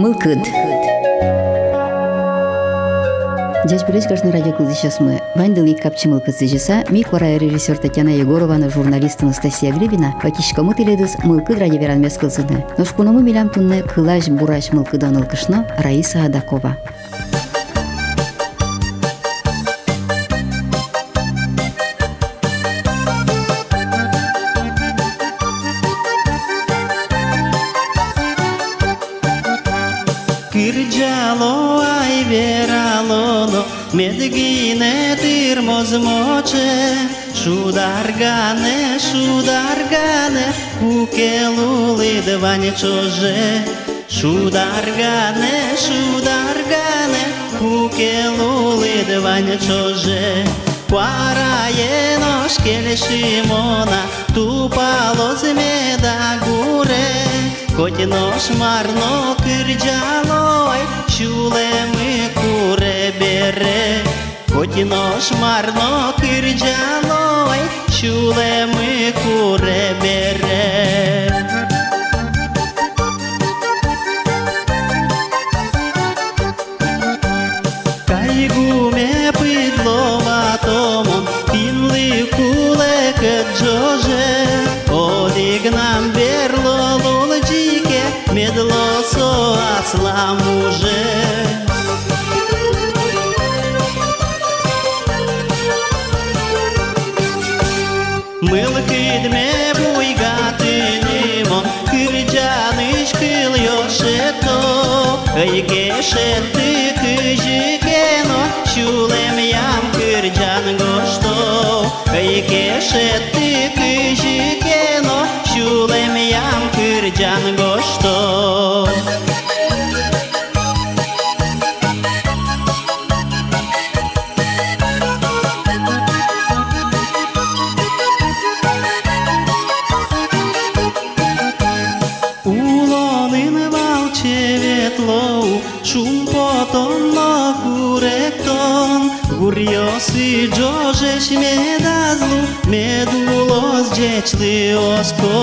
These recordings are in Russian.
мылкыд Дядь Брыч каждый радио сейчас мы. Вандел и капчимыл кызыжыса, ми кора режиссер Татьяна Егорована, журналист Анастасия Гребина, вакишкамы теледыз мылкыд радио веран мес кылсыды. Ношкунамы милям тунны кылаш бураш мылкыдан Раиса Адакова. Кукелули дване чоже Шударгане, шударгане Кукелули дване чоже Quaraie nos келешимона Тупалоз меда гуре. Хоть нож марно кырджалой Чулемы куре бере. Хоть нож марно кырджалой Чулемы куре бере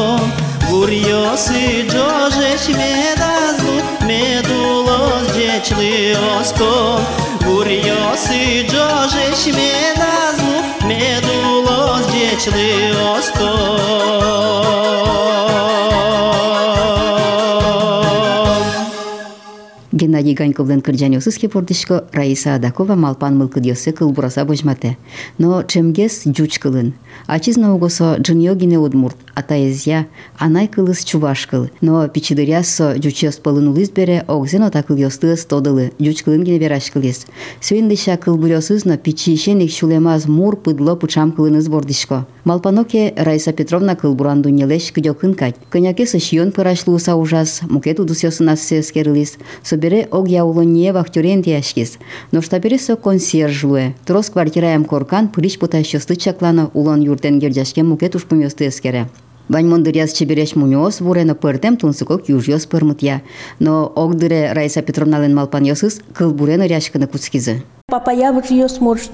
оскон Гурьосы джожеш медазлу Медулос джечли оскон Гурьосы джожеш медазлу Медулос джечли оскон Геннадий Ганьковден кырджанёсыз кепордышко Раиса Адакова малпан мылкыдьосы кыл бураса божмате. Но чемгес жуч кылын. Ачиз наугосо джыньогине удмурт, атаезя, анай кылыс чуваш кыл. Но пичидырясо жучёс пылын улыз бере, огзен ота кыльостыыз тодылы, жуч кылын гине бераш кылес. Свендыша кыл шулемаз мур пыдло пучам кылыныз бордышко. Малпаноке Раиса Петровна кыл буран дуньелеш кыдёкын кать. Конякесы шион пырашлууса ужас, мукет удусёсынас сескерилис, собере ог яулонье вахтюрен тияшкис. Но штапересо консьержлуе. Трос квартираям коркан пыриш путащосты чаклана улон юртен гирдяшке мукет ушпумёс тыскере. Вань мондыряс чебереш мунёс, вурена пыртем тунсыкок южёс пырмытья. Но огдыре Раиса Петровнален малпанёсыз кыл бурена ряшканы куцкизы. Папа я вот ее сможет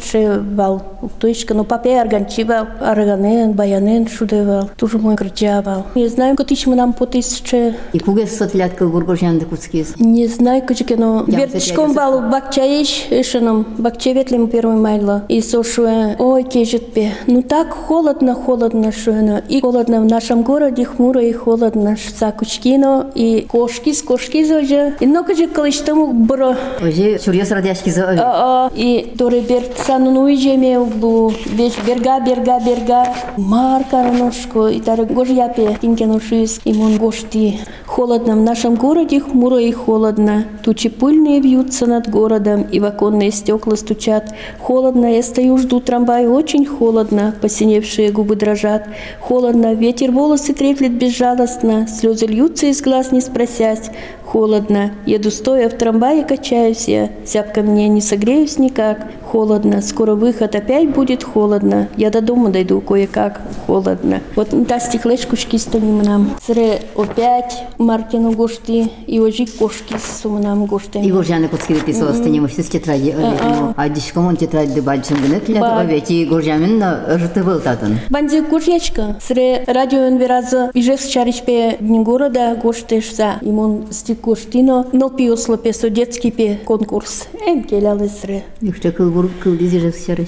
вал. Точка, но папа арганчивал, арганен, баянен шудевал. Тоже мой кричавал. Не знаю, как мы нам по тысяче. И кугес сотлят кыл бургожанды куцкиз. Не знаю, как но вертичком вал бакчаиш, эшеном, бакчеветлем первый майла. И сошуе, ой, тежет пе. Ну так холодно, холодно, шуено. И холодно в нашем городе, хмуро и холодно. Сакучкино и кошки, с кошки зоже. И ну, каже, колыш тому бро. Ожи чурьос радяшкизы ове. А, и доре бер санун уйжеме бу беш берга берга берга. Марка и таре гожьяпе тинке ношис и мон гошти. Холодно в нашем городе хмуро и холодно. Тучи пыльные вьются над городом и в оконные стекла стучат. Холодно я стою жду трамвая очень холодно посиневшие губы дрожат. Холодно ветер волосы треплет безжалостно слезы льются из глаз не спросясь. Холодно. Еду стоя в трамвае, качаюсь я. Зябко мне не согреюсь никак. Холодно. Скоро выход опять будет холодно. Я до дома дойду кое-как. Холодно. Вот та стеклешкушки станем нам. Сре опять Мартину гошти и ожи кошки с нам гошти. И горжаны куцкиды тисо остынем с тетради. А дишкомон тетради бальчым гыны тилят Ба. ове. Ти горжамин рты был татын. Банди кушечка. Сре радио инвераза Ижевск чаричпе дни города гоштешса. Имон стик гоштино, но пиосло песо детский пе конкурс. Эм кылбур кылдизи же серыш.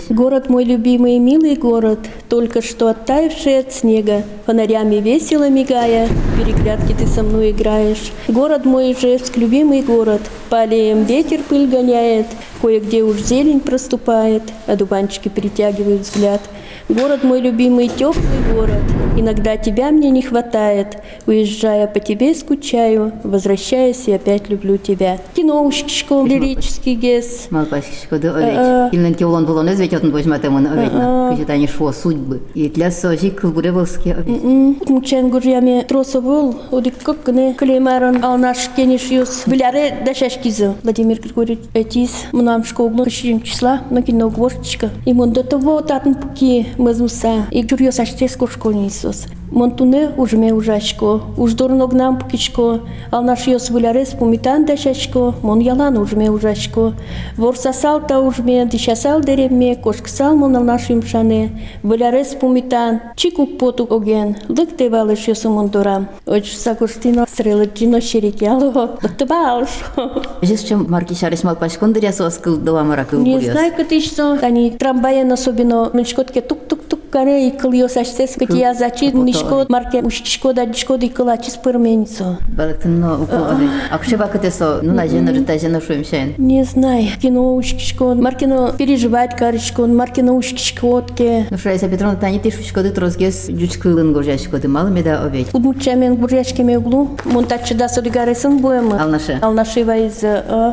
Город мой любимый милый город, только что оттаивший от снега, фонарями весело мигая, переглядки ты со мной играешь. Город мой Ижевск, любимый город, по аллеям ветер пыль гоняет, кое-где уж зелень проступает, а дубанчики притягивают взгляд. Город мой любимый, теплый город, иногда тебя мне не хватает, уезжая по тебе скучаю, возвращаясь и опять люблю тебя. Киноушечко, лирический гес. Малпасишкоды А-а. овеч. Именно те улон булон өзветь отын божматемын овечна. Кыжетани шо судьбы. И для сожи кылбуре волске овеч. Мучен гурьяме тросо был, одик как гне клемарон, ал наш кениш юс. Виляре дашашкизы. Владимир Григорьевич Этис, мнам шкоглу, кышин числа, на кино гвоздочка. И мон до того татн пуки мазуса, и курьез аштес кошкони Исус. Монтуне ужме ужачко, уж дорно гнам пукичко, ал наш йос виляре спумитан дашачко, мон ялан ужме ужачко. Вор сасал та ужме, дишасал дереме, кошксал мон ал нашим шане, виляре спумитан, чикук потук оген, лык девалыш йосу мон дорам. Оч сагуштино срелыджино шерикяло, лыктыбалш. Жес чем марки шарис малпашкон дыря сос кыл доламара Не кылбурес. знаю, как ты что, они трамваен особенно, мешкотке тук-тук-тук, care i kılıyorsa işte sıkıcı yazaçı nişko marke uçişko da dişko da kılaçı спырменицо. Балактынно уколы. Акше бакатесо, ну на жена рта жена шуемшен. Не знай Кино ушкишко, маркино переживать карышко, маркино ушкишкотке. Ну Фрайса Петровна, та не шушко ты трозгес жучкылын горжашко ты мало меда мен Удмучамен горжашкеме углу, монтачыда солигаресын боемы. алнаши Алнашы вайз.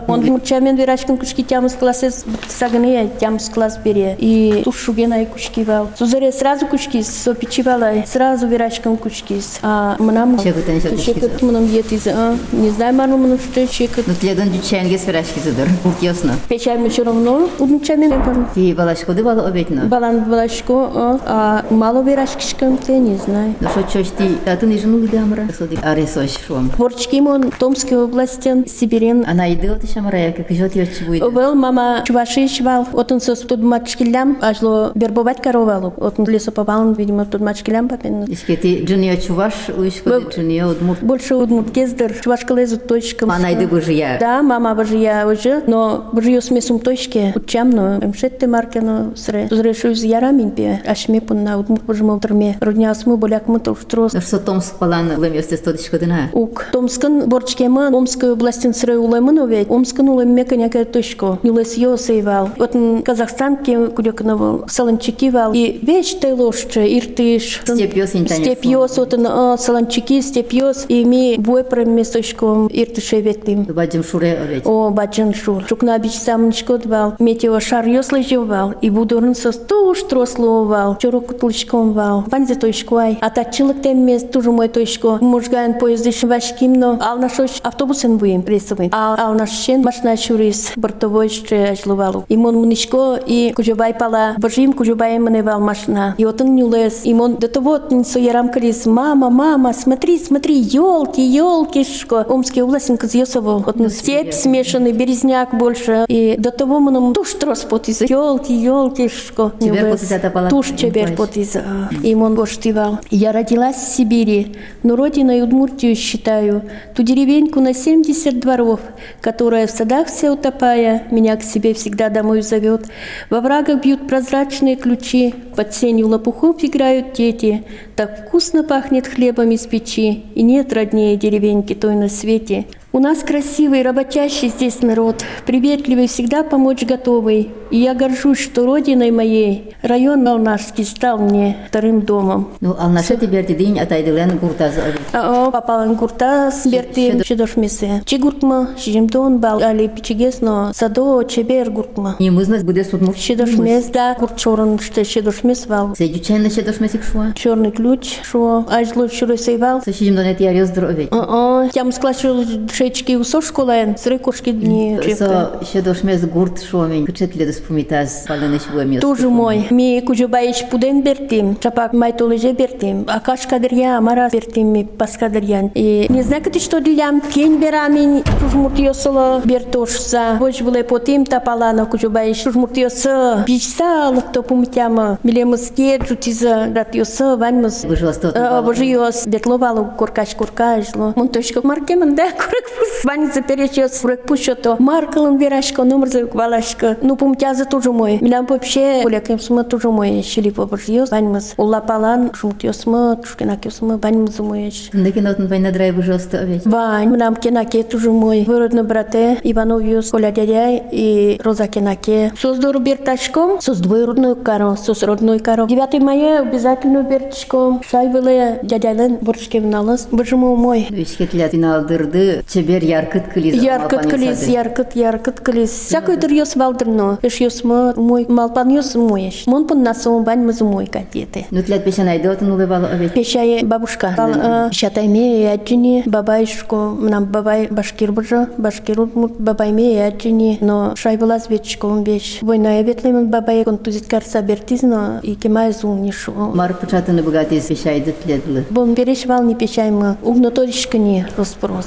Он мучамен верашкин кушки тямыс классы сагыны тямыс класс бере. И тушуген ай кушки вал. Сузер Сузаре сразу кушки сопичивала, сразу вирашкин кушки. А мнам Чекотен ще кушкиз. Чекот мнам етиз. Не знаю, ману мнам что чекот. Ну тледон жучайнгес верашки зыдыр. Ясно. Печальме все равно удмучамен. Ти балашкоды балы обетно. Балан балашко, а мало вирашкишкам те не знаю. Ну шо чочти, татын и жену лидамра. Соди аресош шуам. Творчкимон Томской областен Сибирин Она идет и шамарая, как жжет ее чебует. Был мама чуваши швал, отын сос тут мачкилям, ажло бербовать коровалу. Отын лесо попал, видимо, тут мачкилям папин. Ишкети джуния чуваш, уишкоды джуния удмурт. Больше удмурт кездер, чувашка лезут точкам. Она иды быжия. Да, мама божия уже, но божия смесум точке, учам, но мшетте маркено сре. Зрешу из ярамин пе, ашме пунна удмурт божимо утрме. Родня сму боляк мы толштрос. Что Томск палан лемёсте стодишкоды на. Ук. Томскын борчкема, Омской областин сыры улемын овет, Омскын улеме коняка точко. Нилес йо сейвал. Вот Казахстан ке кудекновал, саланчики вал. И вещь ты лошче, иртыш. Степьёс интанец. Степьёс, вот он саланчики, степьёс. И ми буе проместочком иртыше ветлим. Баджим шуре овеч. О, баджан шур. Чукна бич самничко двал. Метео шар ёслы жевал. И будурын сос туш трословал. Чорок кутлышком вал. Ванзе точкуай. А та чылык теммес тоже мой точко. Можгаен поезды швашким, но ал наш автобусен буем рейсовый. А ал наш шен машина шурис бортовой ще. И мон муничко и кужубай пала. Божим кужубай мене вал машина. И вот он не улез. И мон до того несу ярам крис. Мама, мама, смотри, смотри, елки, елки, шко. Омский область кыз ёсово. Вот ну, степь смешанный, березняк больше. И до того мы туш трос потиз. Елки, елки, шко. Туш не чебер знаешь. потиз. а. И мон гоштивал. Я родилась в Сибири, но родиной Удмуртию считаю. Ту деревеньку на 70 дворов, которая в садах вся утопая, меня к себе всегда домой зовет. Во врагах бьют прозрачные ключи, под сенью лопухов играют дети. Так вкусно пахнет хлебом из печи, и нет роднее деревеньки той на свете. У нас красивый, работящий здесь народ, приветливый, всегда помочь готовый. И я горжусь, что родиной моей район Алнашский стал мне вторым домом. Ну алнаша тиберти день атайдылен гуртаз овеч. А папалан гурта берти чедошмесе. Чи гуртма, шижимдон бал, али пичигес, но садо чебер гуртма. Не мы знать bude судмув. Чедошмес, да, гурчорон, что чедошмес вал. Се жучайна ще дошмесик шуа. Черный ключ, шо, ажло чурой сейвал. Се шижим донет я рёздр овеч. А, тям склачу шечки у сошколаен, сры кошки дни чепка. Со ще дошмес гурт шуамень. Кычет ледес пумитаз паленеш буем Тоже мой. Ми кужубаиш пуден бертим, шапак майтолеже бертим, а кашка дырья, мара бертим ми паска дырьян. И не знаю, ты что дилям, кен берамин, жмуртиосола бертошса, бош буле потим тапалана кужубаиш, жмуртиоса, бичса, лукто пумитяма, милемыске, жутиза, ратиоса, ваньмыс. Выжила сто. Божиос, бетловалу, куркаш, куркаш, ло. Мон точка маркеман, да, курак Баница перечес фрек пущото. Маркалын верашко, номер валашко. Ну, пумтяза тоже мой. Милям вообще, полякем сма тоже мой. Шили побожьёс. Банимыз. Улла палан, шумтёсма, тушкенакёсма, банимыз мой. Декин отын война драйвы жесто овеч. Бань, милям кенаке тоже мой. Выродный брате, Иванов Юс, Коля дядя и Роза кенаке. Сос дору берташком, сос двоюродную кару, сос родной кару. 9 мая обязательно берташком. Шайбылы дядялын боршкем налыс. Божему мой. Вешкетлят финалдырды, Чебер яркыт кылис. Яркыт кылис, яркыт, яркыт кылис. Всякой дыр ёс балдырно. Эш ёс мы мой, малпан ёс мой эш. Мон пын насом бань мызы мой кадеты. Нутлят пешан айды улы балы овет. Пешай бабушка. Шатайме э, и аджини, бабай шко, нам бабай башкир бұржа, башкир удмут, бабайме и аджини. Но шайбылаз ветчко он беш. Война я ветлемен бабай, он тузит карса бертизно, и кемай зун нишу. Мар пычатыны богатый пешай дытледлы. Бон береш вал не пешай мы. Угно торишкани роспорос.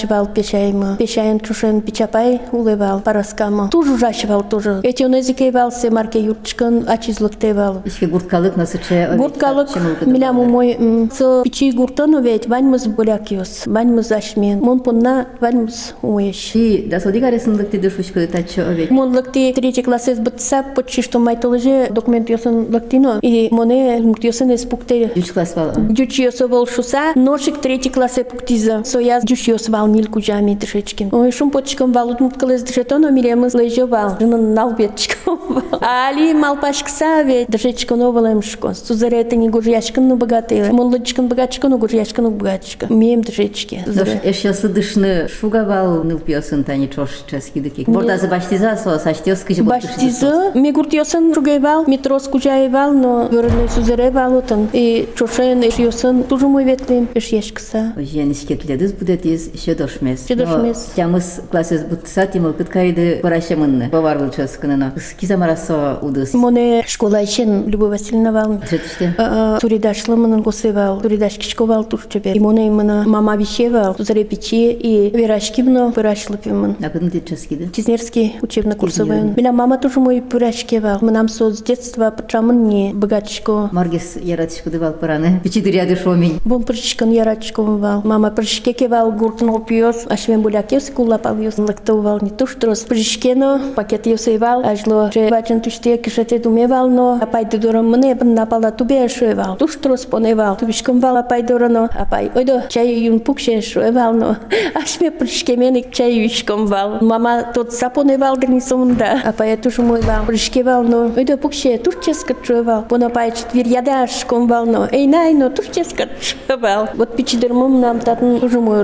жащыбал пешаймы. Пешайын тушын пичапай улебал параскамы. Тужу жащыбал тужу. Эти он эзикей бал се марке юртчкан ачизлыкте бал. Ишке гурткалык насыче. Гурткалык милям мой со пичи гуртану ведь ваньмыз боляк юс. Ваньмыз ашмен. Мон понна ваньмыз уеш. И да содигаре сын лыкти дышушка тачо ведь. Мон лыкти третий классес бытса почти что майтолже документ юсын лыктино. И моне муктиосын эспукте. Дюч класс бал. Дюч юсо шуса. Ношик третий классе пуктиза. Сояз дюч юсо вал нил кужами дышечкин. Ой, шум почком вал утмуткалыз дышетоно миремыз лежо вал. Жынын налбетчиком вал. Али малпашкса ведь дышечкин овалемшко. Сузаре не гужьяшкин ну богатый. Молодчикин богатчика, ну гужьяшкин ну богатчика. Мем дышечки. Дош эш дышны шуга бал ныл пьосын тани чош чески дыки. Борда за баштиза со саштёс кыжы Баштиза, ми гуртиосан другайвал, метрос кужайвал, но вырны сузаре валутан. И чошен эш йосан тоже мой ветлим, эш ешкса. Жен ишкетледиз будетиз еще чедошмес. Чедошмес. Тямыс класес бутса тимыл кыткайды парашемынны. Баварлы чоскынына. Скизамарасо удыс. Моне школа ичен Любовь Васильевна вал. Жетиште. Э, Туридашлы мынын госевал. Туридаш кичко вал турчебе. И моне мына мама вишевал. Зарепичи и верашки мно пырашлыпимын. А кыны теческиде? Чизнерский учебно курсовый. Меня мама тоже мой пырашки вал. Мы нам со с детства пачамын не богачко. Маргис яратышкыды вал параны. Пичи дыряды шомень. Бон пырышкын яратышкын вал. Мама пырышкеке вал гуртын опиос, ашвен булякев скулапал йос лактовал не то что раз прыщкено, пакет йосевал, ажло, че бачен туште кишете думевал, но апай дурам мне бен напала тубе шуевал. Туш трос поневал, тубишком вал апай дурано, апай, ойдо, чай юн пукше шуевал, но ашме прыщкеменик чай юшком вал. Мама тот сапоневал грнисомда, апай туш мой вал, прыщкевал, но ойдо пукше, туш ческа шуевал. Пон апай четвер ядашком вал, но эй най, но туш ческа шуевал. Вот пичидермом нам татын тоже мой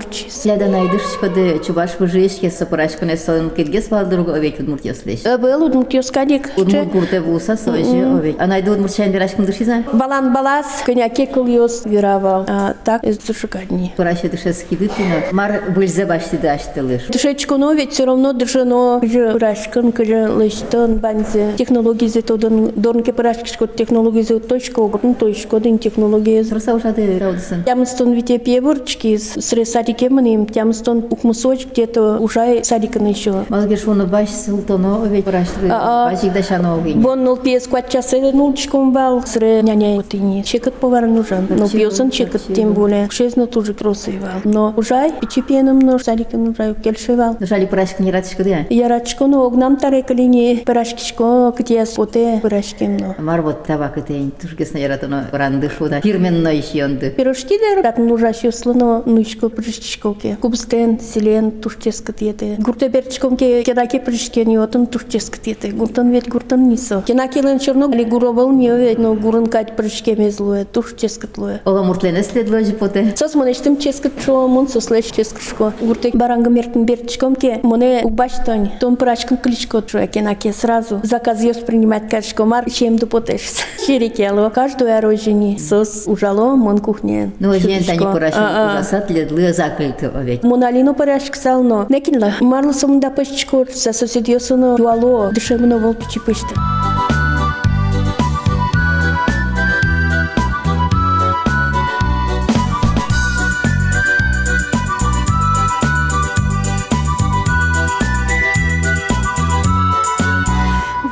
урчис. Сляда найдышкыды чубаш выжишке сапырашкыны сон киргес валдыргы овек удмурт яслеш. Был удмурт ёскадик. Удмурт курте вуса сойжи овек. А найду удмурт шайн верашкын дышиза? Балан балас, коняке кыл ёс виравал. А так из душикадни. Пыраще дышески дытыны. Мар бульзе баштиды аштылыш. Дышечко, но ведь все равно дышено. Кыжы пырашкын, кыжы лыштын, банзе. Технологии зе тодын, дорнке пырашкишко технологии зе точка, огуртын точка, дын технологии. Сырса ушады раудысын. Тямстон вите пебурчки, сре садике маним, тямстон ухмусоч, где-то уже садиканы еще. Малгер шуны баш сылтоно овек пыраштыры. А-а. Башик да шано овек. Бон нол пес кватчасы нулчком бал, сре няня утыни. Чекат повар нужен. Но пьесан чекат тем более. Шезно тоже кросывал. Но уже пичипеном но садиком уже кельшевал. Дышали пырашкы не ратышкыды я. Ярачко, но огнам таре калини, пырашкишко, где поте пырашкем, но. Мар вот табак этейн. Тушкесна яратыно ранды шуда. Фирменно ищенды. Пирожки дер, рат нужа щеслано, нучко прыщичкоке. Кубстен, селен, тушческат ете. Гурте берчкомке, кедаке прыщкен йотын тушческат ете. Гуртан ведь гуртан нисо. Кенакелен черно, ли гуровал не ведь, но гурын кать прыщкемез луе, тушческат луе. Ола муртлене следло поте. Сос монештим ческат шо, мон сослеш ческашко. Гурте баранга мертн берчкомке, моне убаштань. Том прачкан кличко чуя кенаке сразу. Заказ ес принимать качко мар, чем до потешься. Черекело. Каждое оружие. Сос ужало, мон кухне. Ну, жен тани Чуточко. пырашын А-а. ужасат ледлы закрыты овек. Моналино порядок сално. Некинла. Марлосом да пачко со соседиосоно дуало. Душевно вол пичи пышта.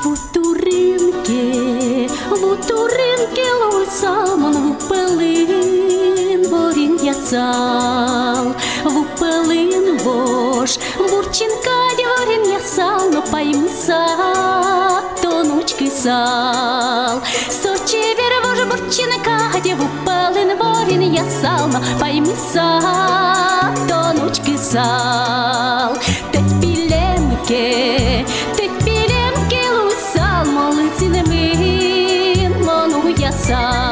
Вутуринки, вутуринки лойсамон вупелин ворін яцал, вупелин поймыса, тонучки сал. Сочи вервож бурчина каде, упален ворин я сал, но поймыса, тонучки сал. Теть пилемке, теть пилемке лусал, молыцин мин, мону я сал.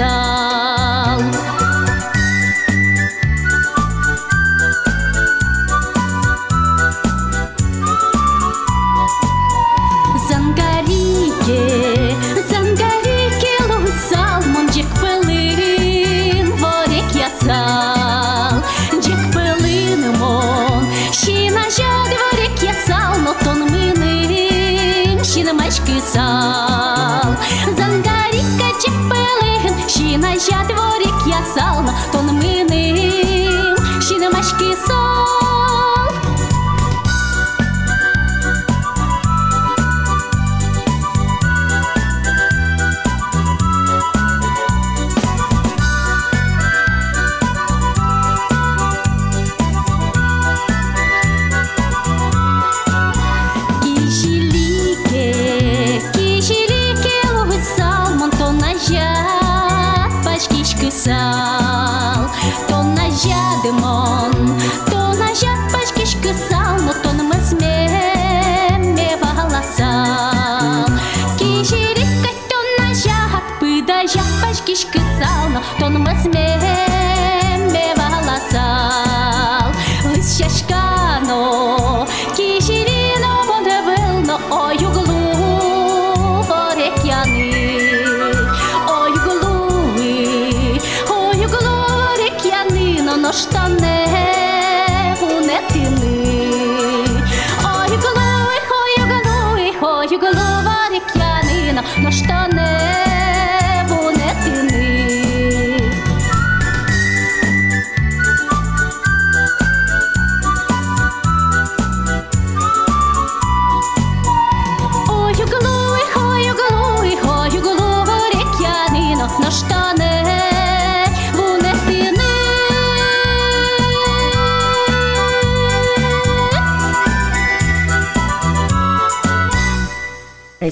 さし合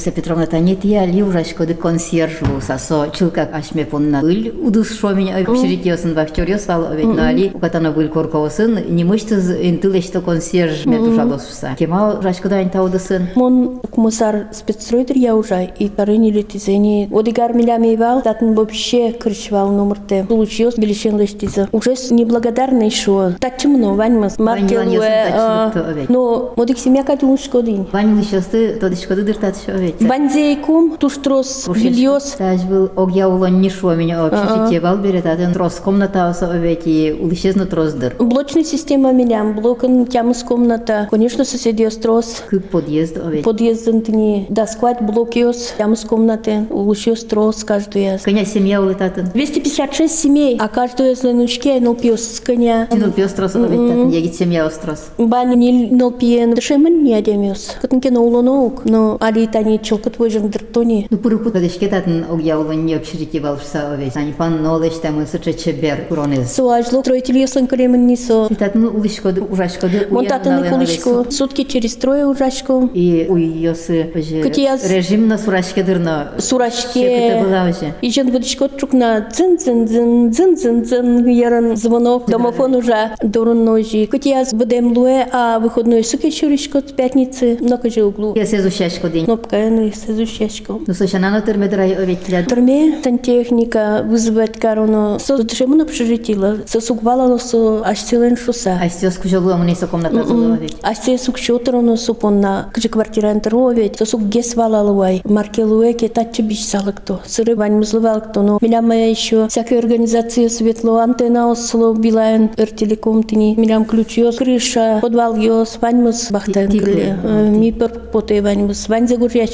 Раиса Петровна Танетия ли ужашкоды консьерж сасо чилкак ашме понна ыл удус шомень общежитиосын вахтериос вал овет нали укатана был корковосын немыштыз интылешто консьерж метушалосуса кема ужашкода антаудысын Мон комиссар спецстройдер я уже и тарыни летизени. Одигар милями вал, датн вообще кричвал номерте. Получилось билишен лестиза. Уже неблагодарный шо. Так чемно, ваньмас. Маркел Вань, вань, так, так, Но модик семья катюн шкодин. Вань лишосты тодышкоды дыртатыш овет Банзейкум, туштрос, вильос. Таж был огя улон не шо меня общежитие вал берет атен трос комната оса овет и улишезно троздыр Блочная система милям, блокан тямыс комната. Конечно, соседи острос. кык подъезд овет Подъезден тни досквать блокиос, тямыс комнаты, улучшиос трос каждую. Коня семья улетатын 256 семей, а каждую из ленучки НЛПиос с коня. Тину пестрос овет егит семья острос Баня не НЛПиен, дешемен не адемиос. Катынке на улонок, но али тани челкот выжен дыртони. Ну, пурыку тадышкетатын огя улон не общежитие балшса овет Ани пан нолеш там сыча чебер куронез Суажло строитель яслен кремен нисо. Татын улышкоды ужашкоды Монтатаны куличко, сутки через трое ужашко. И у йосы уже Кутияз- режим на сурашкедырно Сурашке. это была уже И жен будочко трукна дзин дзин дзин дзин дзин дзин яран звонок. Домофон уже дурун ножи. Кутия с будем луэ, а выходной суки чуришко с пятницы. Много же углу. Я сезу шашко день Кнопка ну и сезущечко. Ну, слушай, на термедрай овет В турме сантехника вызывать корону. Со душему на общежитила. Со суквала со аж целен шуса. А сейчас кужалу амуни со комната золовит А се сук шотороно супонна. Кыжы квартира энтеровет. Со сук гес валалуай. Маркелуэ ке татче биш салыкто. Сыры вань музлывалыкто. Но миляма еще всякие организации светло антенна осло билайн эртелеком тини. Милям ключ ёс крыша. Подвал ёс. Вань мыз бахтан крыле. Ми пер поте вань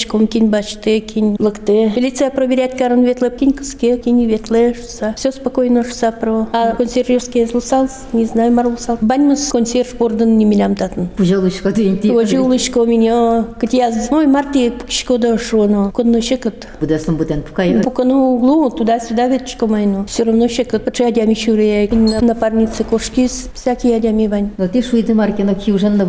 проверячком кин бачты, кин лыкты. Милиция проверять каран ветлеп, кин кыске, кин ветле, шса. Все спокойно шса про. А консьержский злусал, не знаю, марлусал. Баньмус консьерж бордан не милям татын. Пожалуйста, дүйінті. Ожи улышко меня, катяз. Ой, марти, пукшко да шоно. Конно щекот. Будасын бутен пукай. Пукану углу, туда-сюда ветчко майну. Все равно щекот. Почему ядями шуре, на напарнице кошки, с- всякие ядями вань. Но ти шуйды маркино киужан на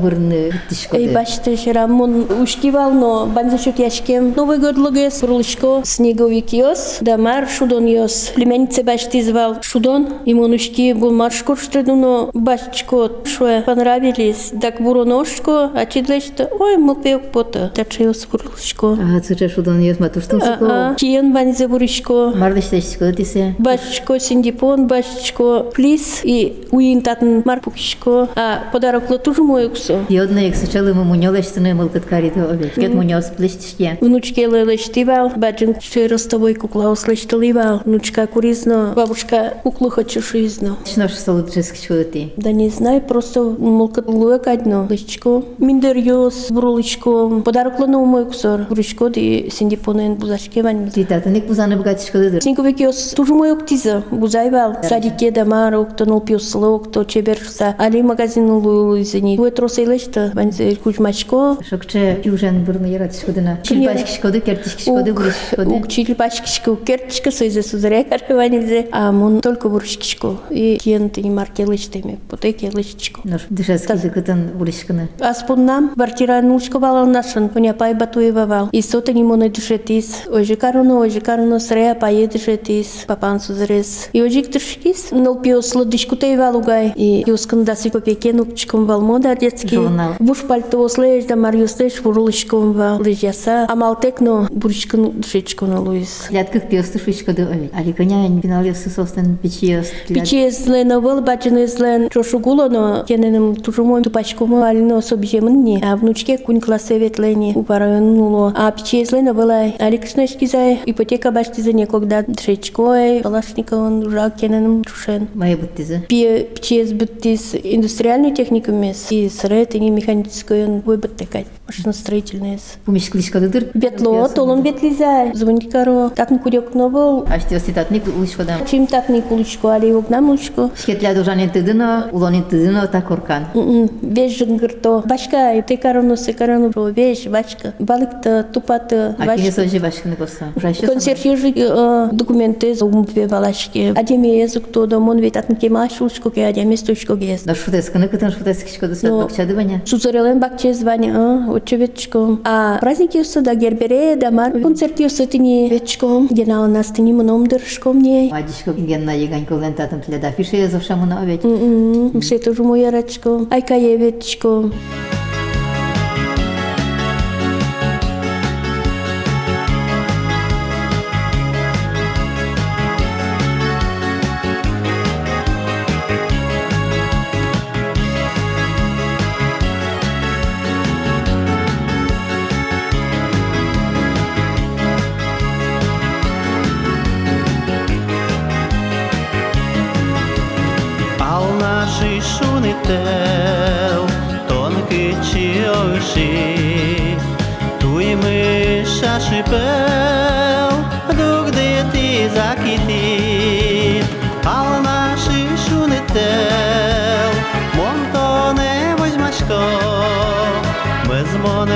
тишко. Эй, бачите, вчера мон ушкивал, но банзашут яшкем. Новый год логес, рулышко, снеговик йос, да мар шудон йос. Племянница бачите звал шудон, и мон ушки был маршко штреду, но бачечко, шо понравились. Так буру ножко, а чидлечто, ой, мол пеок пота. Что йос рулышко. Ага, цуча шудан ес матуштын А, суко. Киен банзе бурышко. Мардыштешко тисе. Бачечко синдипон, бачечко плис и уин татын марпукишко. А подарок тоже мой кусо. Йодна як сучали ми муньолештини мылкыткариты обед. Кет муньос detištie. Vnúčke lele štival, bačin šerostovoj kukla osleštoval, внучка куризно, бабушка куклу хочу шизно. Что ж солоджеск чути? Да не знаю, просто молка луек одно, лычко, миндерьос, брулычко, подарок лану мой ксор, бручко ди синди понен бузашке вань. Ти тата ник бузаны богатишкалыдыр. Синковек йос тужу моек тиза, бузайвал, садике да мар, окто нул пьослы, окто чеберса, али магазин луйлы зени. Уэт росейлешта, вань кучмачко. Шокче южен бурны яратишкудына. Учитель 7 кишкодек эртиш кишкодек бириш кишкодек ук чил баш кишку кертишке сөзө сузрекар ванилзе а мун только буруш кишку и киен тини маркелыш теме поте келышчку нур дышаски зыкытын бурышкыны аспуннам квартираны улшко баланашын уня пай батуева вал и сота не моны дышетис ожи каруно ожи каруно срея а пае дышетис папан сузрес и ожик дышкис нол пиослы дышкутей валугай и юскын даси копекен укчком валмо да детский. Буш пальто ослеж да марьюстеш вурулышком вал. Лыжяса Амалтекно бурышкан дышечко на луис. Ляткых пиосты шучко ды обед. Али конян финал ёсы состан печиос. Пиче злен был, бачен злен чошугуло, но кененем тужумой тупачкому алино собжемни, а внучке кунь классе ветлени упарануло. А пиче злен была аликшнешки за ипотека башти за некогда дшечкой, палашника он жак кененем чушен. Мая буттизы. Пие пиче сбыттис индустриальный техникум мес и сред и механической он выбыттекать. Машиностроительный. Пумишклишко дыдыр. Бетло, толон бетлиза, звонить каро. Так курек но был. Ашти оститатник улышко дам. Чим так не куличко, али огнам лучко. Шкетля дужанин тыдыно, улонин тыдыно так оркан. Веш жынгырто. Башка, ты карону, се карону, бро, веш, бачка. Балыкты, тупаты, А кине бачка. сожи башкыны коса. Ужаще Консервежи документы за умпе балашки. Адеме язык то да мон вет атн кема шулшко ке адеме стучко гес. Да шутескыны кытын шутескишко дысат Но- бакчады баня. Сузарелен бакче звание, а, очевидчко. А праздники юсы да гербере, да мар. Концерт юсы тини вечком. Генал нас тини моном дыршком не. Мадишко генна еганько лентатым тля да фише езовша на обед. Все тоже мой рачко. Айка евечко. Ал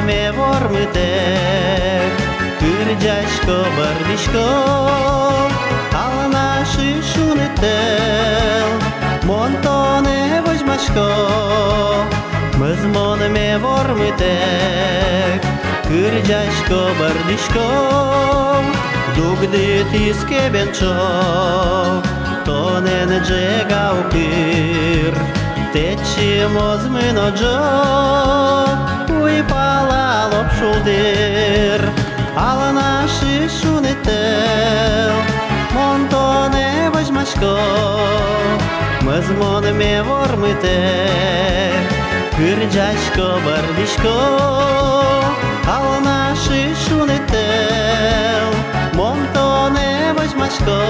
me vor mytek Tyrdziaśko, bardiśko A naszy szunytel Montone woźmaśko Mezmon me vor mytek Tyrdziaśko, bardiśko Dugdy tiskie bęczok To nen dżegał pyr Тече мозмино джо течимо з миноджо, уй палало б шулдир, але наші шунител, монто не возьмашко, ми з монами вормите, кирджачко бардичко, але наші шунител, монто не возьмашко,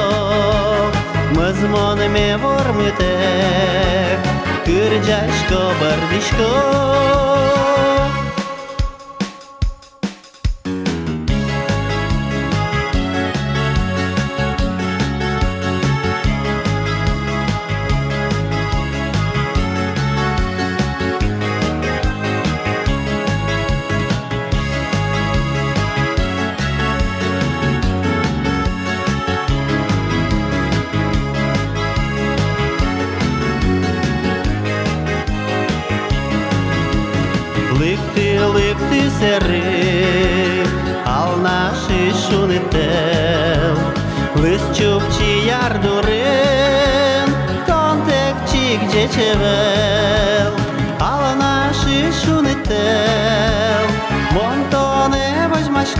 ми з монами вормите, кирджачко бардичко.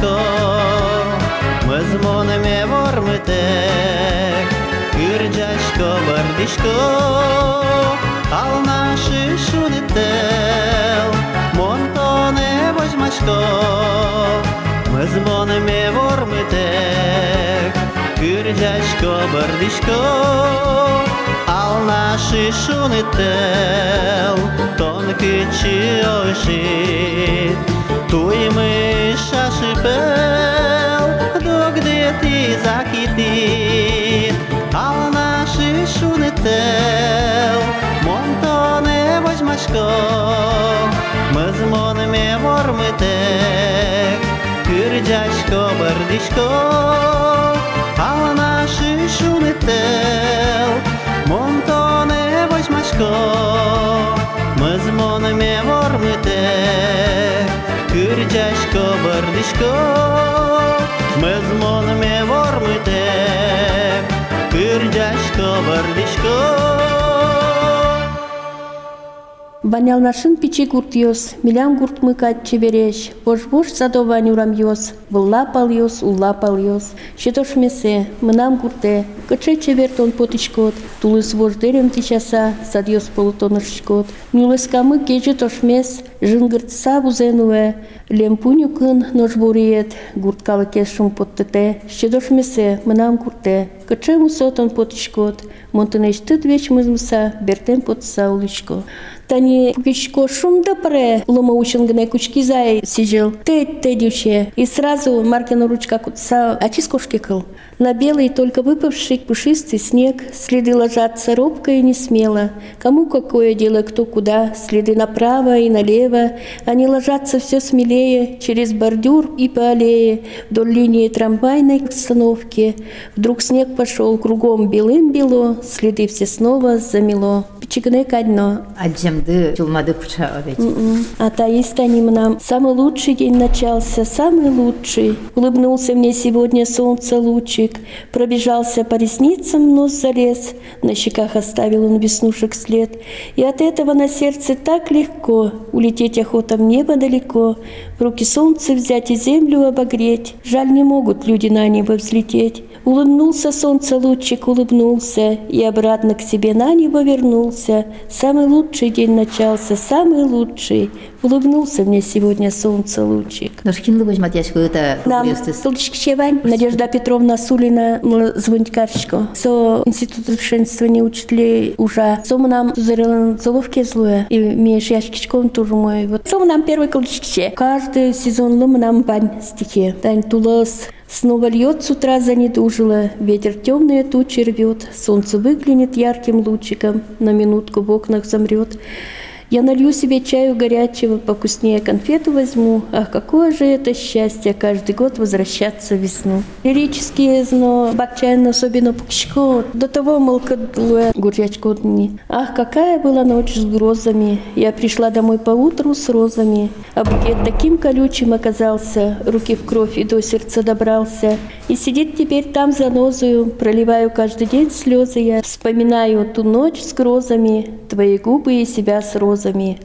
Возьмашко, ми з монеме вормитек, Кырджашко бардишко, ал наши шунител, монтоне возьмашко, мы з монеме вормитек, Кырджашко бардишко, ал наши шунител, тонкий чи ошит, туй ми шашипел, до где ти закитит, ал наши шунител, монтоне возьмашко, мы з монеме вормитек, кырджашко бардишко, ал наши шунител, монтоне возьмашко, мы Ջուրջաշկո բրդիշկո Մեզմոն մե որ մտե Ջուրջաշկո բրդիշկո Банялнашын пичи курт йос, милян гурт мыкат чебереш, вож-вож садован юрам йос, вылла пал йос, улла месе, мынам гурте, кыче чевер тон потышкот, тулыс вождерем тичаса, сад йос полутонышкот, нюлыскамы кече тошмес, жынгыртса бузенуэ, лемпуню кын нож буриет, гурткалы кешум поттете. Щитош месе, мынам гурте, кыче мусотон потичкот, монтынеш тыт веч мызмыса, бертен потса уличко. Тани кучко шумда пре, лома учен гне кучки зай сижил. Ты, ты, дюче. И сразу Маркина ручка кутса, а чискошки кыл. На белый, только выпавший пушистый снег, следы ложатся робко и не смело. Кому какое дело, кто куда, следы направо и налево. Они ложатся все смелее через бордюр и по аллее, вдоль линии трамвайной остановки. Вдруг снег пошел кругом белым-бело, следы все снова замело. Пичигне кадно, Аджамды чулмады пуча ведь. М-м. Атеист они нам. Самый лучший день начался, самый лучший. Улыбнулся мне сегодня солнце лучик. Пробежался по ресницам, нос залез. На щеках оставил он веснушек след. И от этого на сердце так легко. Улететь охота в небо далеко. В руки солнце взять и землю обогреть. Жаль, не могут люди на небо взлететь. Улыбнулся солнце лучик, улыбнулся, И обратно к себе на небо вернулся. Самый лучший день начался, самый лучший. Улыбнулся мне сегодня солнце лучик. Это Нам курьезтыс. Сулчкичевань, Надежда Петровна Сулина, звонить карчко. Со институт совершенствования учителей уже. Со нам зарелан золовки злое. И меш яшкичком тоже мой. Вот. Со нам первый колчичке. Каждый сезон лом нам бань стихи. Тань тулос. Снова льет с утра занедужило, ветер темные тучи рвет, солнце выглянет ярким лучиком, на минутку в окнах замрет. Я налью себе чаю горячего, покуснее конфету возьму. Ах, какое же это счастье каждый год возвращаться в весну. Лирические зно, бакчайн особенно пукшко, до того молкодлуя гурячко дни. Ах, какая была ночь с грозами. Я пришла домой по утру с розами, а букет таким колючим оказался, руки в кровь и до сердца добрался. И сидит теперь там за нозою, проливаю каждый день слезы я, вспоминаю ту ночь с грозами, твои губы и себя с розами.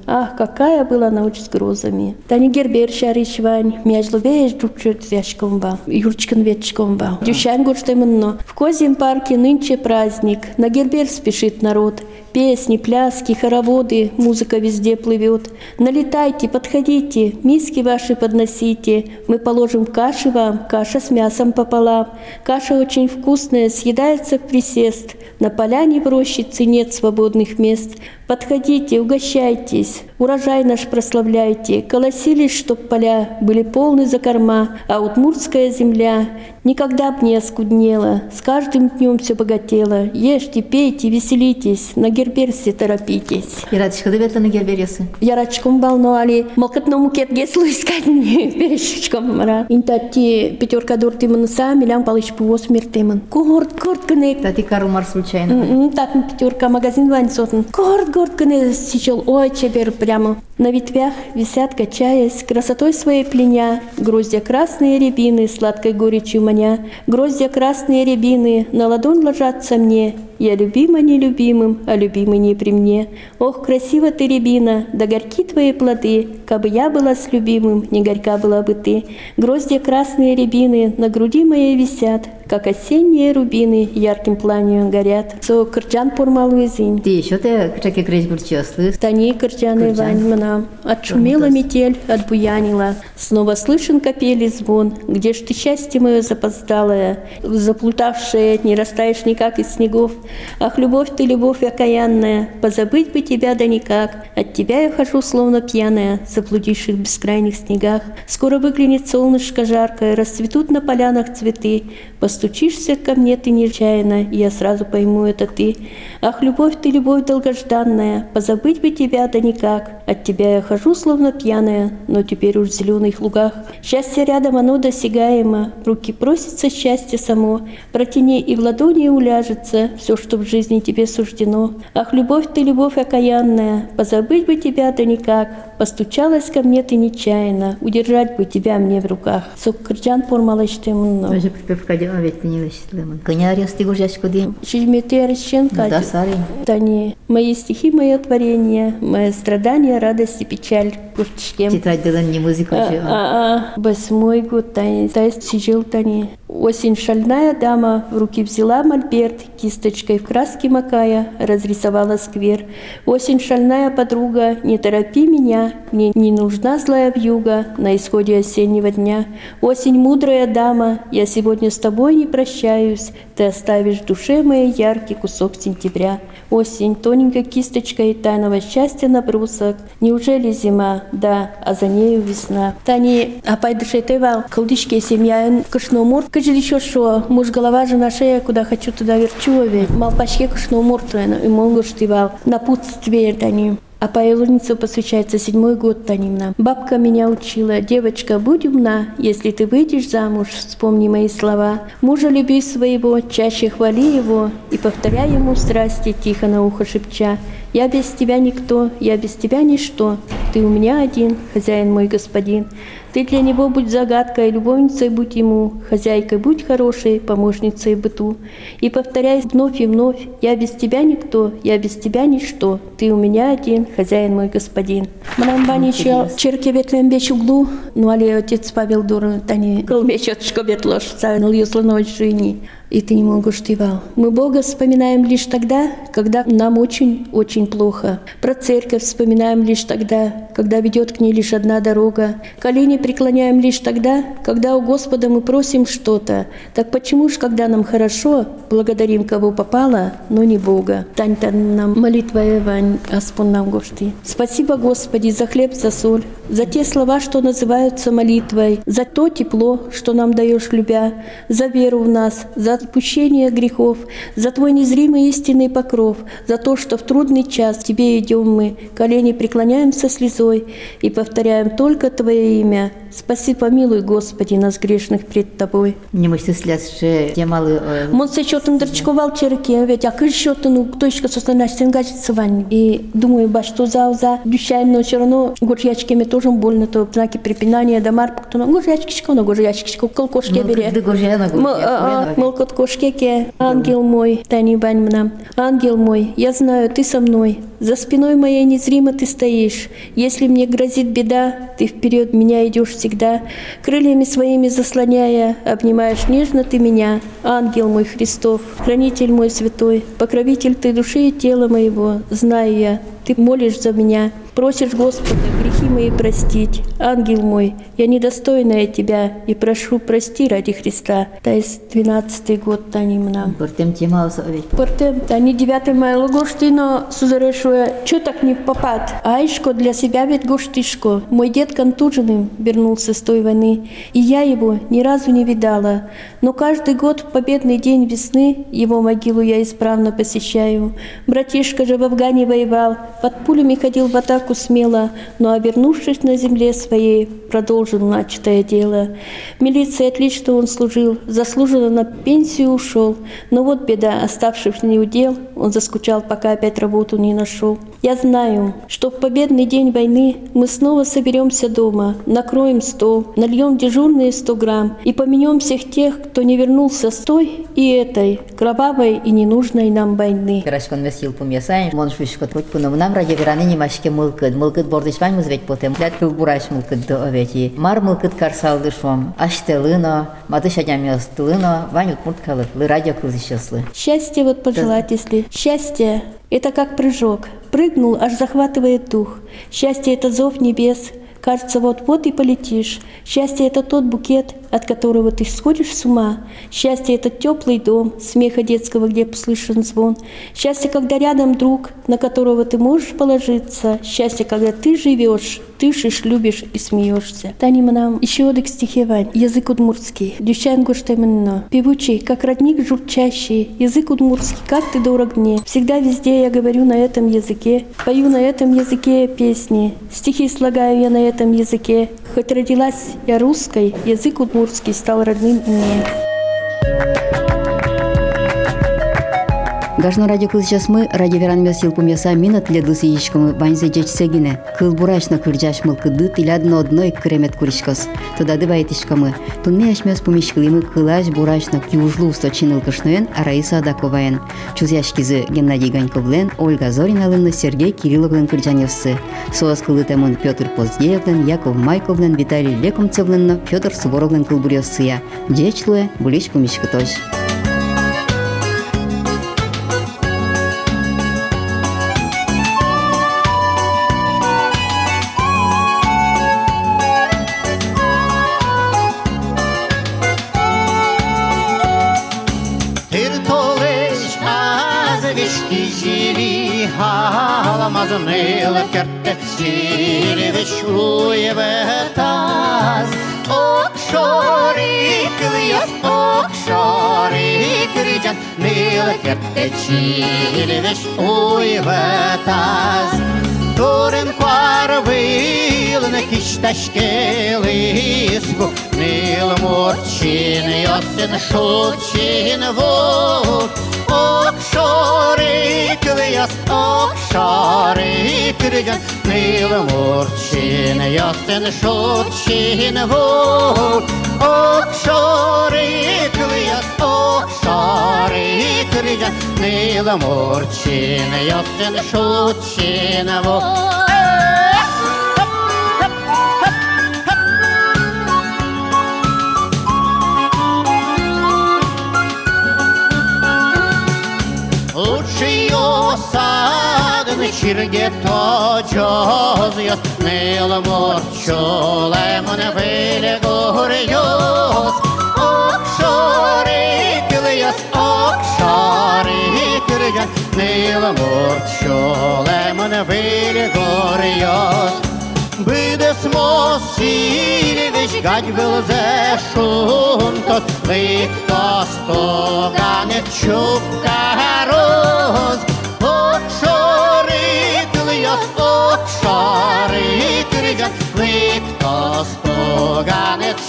Ах, какая была ночь с грозами. Тани гербер шаришвань, мяжлы веешь джупчет вяшкомба, юрчкан ветчкомба. Дющан гурштеменно. В Козьем парке нынче праздник, на гербер спешит народ. Песни, пляски, хороводы, музыка везде плывет. Налетайте, подходите, миски ваши подносите. Мы положим каши вам, каша с мясом пополам. Каша очень вкусная, съедается в присест. На поляне в рощице нет свободных мест. Подходите, угощайтесь, урожай наш прославляйте. Колосились, чтоб поля были полны за корма, а удмуртская земля никогда б не оскуднела. С каждым днем все богатело. Ешьте, пейте, веселитесь, на герберсе торопитесь. Иратишко да вертаны гербересы. Ярачком бално али малкатному кетге слуискать не перешечком мара. Интати пятерка дурти мануса, милям палыч пуос миртеман. Корт, корт гынек. Тати карумар случайно. М, Так пятерка магазин вань сотен. Корт, корт гыне сичел Ой, чебер прямо. На ветвях висят, качаясь, красотой своей пленя, Гроздья красные рябины, сладкой горечью маня. Гроздья красные рябины на ладонь ложатся мне, Я любима нелюбимым, а любимый не при мне. Ох, красиво ты, рябина, да горьки твои плоды, Кабы я была с любимым, не горька была бы ты. Гроздья красные рябины на груди моей висят, Как осенние рубины ярким пламенем горят. Со кырджан пурмалуизин. Ти еще те чаки крейс бурчослы. Тани кырджаны Кырджан. ваньмана. Отшумела метель, отбуянила. Снова слышен капели звон. Где ж ты счастье мое запоздалое, заплутавшее, не растаешь никак из снегов. Ах, любовь ты, любовь окаянная, позабыть бы тебя да никак. От тебя я хожу, словно пьяная, заблудивших в бескрайних снегах. Скоро выглянет солнышко жаркое, расцветут на полянах цветы. Постучишься ко мне ты нечаянно, и я сразу пойму, это ты. Ах, любовь ты, любовь долгожданная, позабыть бы тебя да никак. От тебя я хожу, словно пьяная, но теперь уж в зеленых лугах. Счастье рядом, оно досягаемо, руки просится счастье само. Протяни и в ладони уляжется все, что в жизни тебе суждено. Ах, любовь ты, любовь окаянная, позабыть бы тебя да никак. Постучалась ко мне ты нечаянно, удержать бы тебя мне в руках. Соккырджан формалаштемно. Тоже припевка дела ведь ты не лощитлемон. Коня аресты гуржачку день. Чижмете Арещенко. Да, сарень. Тани, мои стихи, мое творение, мое страдание, радость и печаль. Куртышкем. Тетрадь дылын не музыка А, а, а, восьмой год, Тани, Тайс сижил Тани. Осень шальная дама в руки взяла мольберт, кисточкой в краске макая, разрисовала сквер. Осень шальная подруга, не торопи меня, мне не нужна злая вьюга на исходе осеннего дня. Осень мудрая дама, я сегодня с тобой не прощаюсь, ты оставишь в душе моей яркий кусок сентября. Осень, тоненькой кисточкой тайного счастья набросок. Неужели зима? Да, а за нею весна. Тани, а пайдышей тывал, колдышки семья, кышномур, каждый еще шо, муж голова, жена шея, куда хочу, туда верчу. Малпачке кышномур твоя, и монгуш тывал, напутствие, Тани. А по посвящается седьмой год Танимна. Бабка меня учила, девочка, будь умна, если ты выйдешь замуж, вспомни мои слова. Мужа люби своего, чаще хвали его и повторяй ему страсти, тихо на ухо шепча. Я без тебя никто, я без тебя ничто, ты у меня один, хозяин мой господин. Ты для него будь загадкой, любовницей будь ему, хозяйкой будь хорошей, помощницей быту. И повторяй вновь и вновь, я без тебя никто, я без тебя ничто, ты у меня один, хозяин мой господин. Мрамбани еще черкебетлен беч углу, ну али отец Павел Дур, тани колмечет шкобет ложь, ну юсланой жини. И ты не можешь тивал. Мы Бога вспоминаем лишь тогда, когда нам очень-очень плохо. Про церковь вспоминаем лишь тогда, когда ведет к ней лишь одна дорога. Колени преклоняем лишь тогда, когда у Господа мы просим что-то. Так почему ж, когда нам хорошо, благодарим кого попало, но не Бога? Тань нам молитва Эвань, Аспон нам гошти. Спасибо, Господи, за хлеб, за соль, за те слова, что называются молитвой, за то тепло, что нам даешь, любя, за веру в нас, за отпущение грехов, за Твой незримый истинный покров, за то, что в трудный час к Тебе идем мы, колени преклоняем со слезой и повторяем только Твое имя. Спаси, помилуй, Господи, нас грешных пред Тобой. Не можете сляс, что те малые... Мон се чотын дырчковал череке, ведь а кыш чотын у точка состанаш сенгачится вань. И думаю, ба, что за за дющаем, но все равно горячками тоже больно, то знаки препинания, да марп, кто на горячкичко, на горячкичко, колкошке бере. Ты Мылкот кошкеке, ангел мой, Тани Баньмна, ангел мой, я знаю, ты со мной, за спиной моей незримо ты стоишь. Если мне грозит беда, ты вперед меня идешь всегда, крыльями своими заслоняя, обнимаешь нежно ты меня, ангел мой Христов, хранитель мой святой, покровитель ты души и тела моего, знаю я, ты молишь за меня, просишь Господа грехи мои простить. Ангел мой, я недостойная тебя и прошу прости ради Христа. Тайс 12 год танимна. Портем тема ведь. Порте, тани 9 мая логоштино сузарешуя, чё так не попад? Айшко для себя ведь гоштишко. Мой дед контуженным вернулся с той войны, и я его ни разу не видала. Но каждый год в победный день весны его могилу я исправно посещаю. Братишка же в Афгане воевал, под пулями ходил в атаку отставку смело, но, обернувшись на земле своей, продолжил начатое дело. В милиции отлично он служил, заслуженно на пенсию ушел. Но вот беда, оставшись не удел, он заскучал, пока опять работу не нашел. Я знаю, что в победный день войны мы снова соберемся дома, накроем стол, нальем дежурные 100 грамм и поменем всех тех, кто не вернулся с той и этой кровавой и ненужной нам войны. Пирашкон месил пумясайн, мон швишкот хоть пунамнам ради вераны не машке бордышвань музвет потем, лят кыл бураш мылкыд до овети. Мар мылкыд карсалды шом, аштелыно, мадыш адямёстылыно, вань утмурт калык, лы радио кылзышеслы. Счастье вот пожелать, если... Счастье – это как прыжок. Прыгнул, аж захватывает дух. Счастье – это зов небес. Кажется, вот-вот и полетишь. Счастье – это тот букет, от которого ты сходишь с ума. Счастье – это теплый дом, смеха детского, где послышен звон. Счастье, когда рядом друг, на которого ты можешь положиться. Счастье, когда ты живешь, дышишь, любишь и смеешься. Таним нам еще одик стихевань. Язык удмуртский. Дющан гоштеменно. Певучий, как родник журчащий. Язык удмуртский, как ты дорог мне. Всегда везде я говорю на этом языке. Пою на этом языке песни. Стихи слагаю я на этом языке. Хоть родилась я русской, язык удмуртский стал родным мне. Гашна радио кылычасмы, радио веранме силпум яса мина тледылсы ешкомы ванзе жечсегине. Кыл бурачна күрджаш мылкы ды тилядно одной кремет куришкос. Тудады байтишкомы. Тунме ашмес пумишкылымы кылаш бурачна южлу усто чинылкышноен Раиса Адаковаен. Чузяшкизы Геннадий Ганьковлен, Ольга Зориналымны, Сергей Кирилловлен кырджаневсы. Соас кылы темын Петр Поздеевлен, Яков Майковлен, Виталий Лекомцевленна, Федор Суворовлен кылбурьосыя. Жечлуе, булич пумишкытош. Thank халамазаныл кертет сиреве шуеве таз. Окшори кыльяс, окшори кырджан, ныл кертет сиреве шуеве таз. Турен кварвилны кишташкелиску, Нил мурчин йосин шутчин вук, Окшори кыльяс, окшори кырджан, Нил мурчин йосин шутчин вук, Окшори кыльяс, окшори кырджан, Нил мурчин йосин шутчин вук. Лучший осадный черге то джозиос, Нил мурчулем на выле горьос, Окшори кыльос, окшори кырган, Нил мурчулем на выле горьос. Бъдес мосилевич гать был за шунтот, Лихто стоганет чупка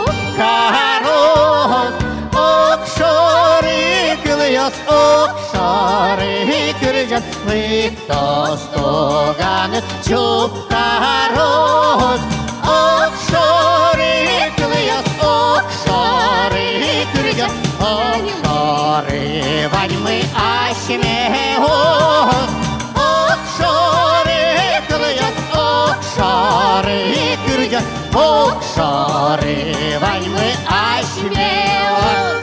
стоганет чупкароз. Окшори кыльяс, окшори кырджан, Лихто стоганет чупкароз. Окшори кыльяс, окшори кырджан, Окшори ваньмы ашмеоз. окшори кырджан, Окшори ваньмы ашмеоз.